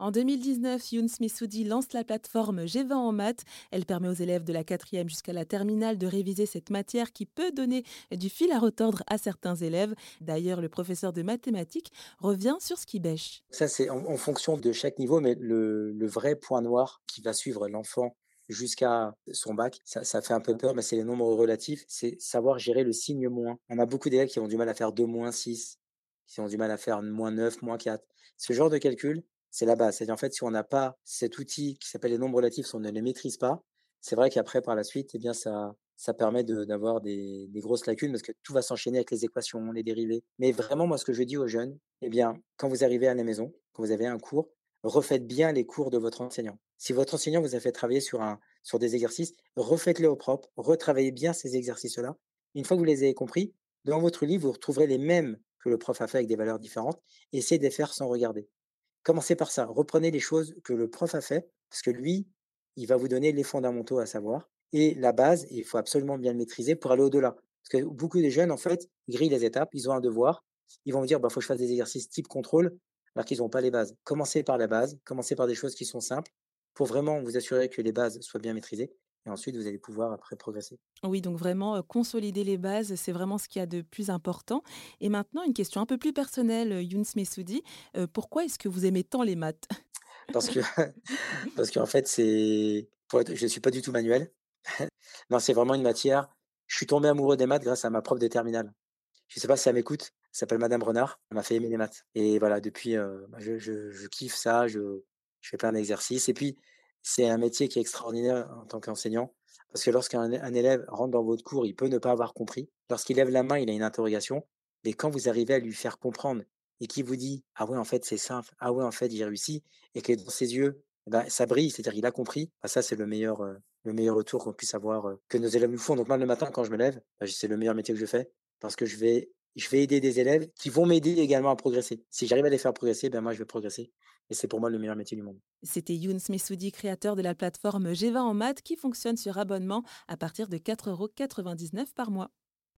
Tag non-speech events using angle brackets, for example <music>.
En 2019, Youn Smissoudi lance la plateforme G20 en maths. Elle permet aux élèves de la quatrième jusqu'à la terminale de réviser cette matière qui peut donner du fil à retordre à certains élèves. D'ailleurs, le professeur de mathématiques revient sur ce qui bêche. Ça, c'est en, fonction de chaque niveau, mais le, vrai point noir qui va suivre l'enfant jusqu'à son bac, ça, ça, fait un peu peur, mais c'est les nombres relatifs, c'est savoir gérer le signe moins. On a beaucoup d'élèves qui ont du mal à faire 2 moins 6, qui ont du mal à faire moins 9, moins 4. Ce genre de calcul, c'est la base. C'est-à-dire, en fait, si on n'a pas cet outil qui s'appelle les nombres relatifs, si on ne les maîtrise pas, c'est vrai qu'après, par la suite, eh bien, ça, ça permet d'avoir des, des, grosses lacunes parce que tout va s'enchaîner avec les équations, les dérivés. Mais vraiment, moi, ce que je dis aux jeunes, eh bien, quand vous arrivez à la maison, quand vous avez un cours, refaites bien les cours de votre enseignant. Si votre enseignant vous a fait travailler sur un, sur des exercices, refaites-les au propre, retravaillez bien ces exercices-là. Une fois que vous les avez compris, dans votre livre, vous retrouverez les mêmes que le prof a fait avec des valeurs différentes. Essayez de les faire sans regarder. Commencez par ça. Reprenez les choses que le prof a fait, parce que lui, il va vous donner les fondamentaux à savoir. Et la base, il faut absolument bien le maîtriser pour aller au-delà. Parce que beaucoup des jeunes, en fait, grillent les étapes, ils ont un devoir, ils vont vous dire, bah, faut que je fasse des exercices type contrôle, alors qu'ils n'ont pas les bases. Commencez par la base, commencez par des choses qui sont simples, pour vraiment vous assurer que les bases soient bien maîtrisées. Et ensuite, vous allez pouvoir après progresser. Oui, donc vraiment consolider les bases, c'est vraiment ce qu'il y a de plus important. Et maintenant, une question un peu plus personnelle, Youn Messoudi. pourquoi est-ce que vous aimez tant les maths? Parce que, <laughs> <laughs> parce qu'en fait, c'est, je ne suis pas du tout manuel. <laughs> non, c'est vraiment une matière. Je suis tombé amoureux des maths grâce à ma prof de terminale. Je ne sais pas si elle m'écoute. Elle s'appelle Madame Renard. Elle m'a fait aimer les maths. Et voilà, depuis, bah, je, je, je, kiffe ça. Je, je fais plein d'exercices. Et puis, c'est un métier qui est extraordinaire en tant qu'enseignant, parce que lorsqu'un un élève rentre dans votre cours, il peut ne pas avoir compris. Lorsqu'il lève la main, il a une interrogation. Mais quand vous arrivez à lui faire comprendre et qu'il vous dit ah ouais en fait c'est simple, ah ouais en fait j'ai réussi, et que dans ses yeux eh ben, ça brille, c'est-à-dire qu'il a compris. Bah, ça c'est le meilleur euh, le meilleur retour qu'on puisse avoir euh, que nos élèves nous font. Donc moi le matin quand je me lève, bah, c'est le meilleur métier que je fais parce que je vais je vais aider des élèves qui vont m'aider également à progresser. Si j'arrive à les faire progresser, ben moi je vais progresser. Et c'est pour moi le meilleur métier du monde. C'était Youn Smissoudi, créateur de la plateforme G20 en maths qui fonctionne sur abonnement à partir de 4,99€ par mois.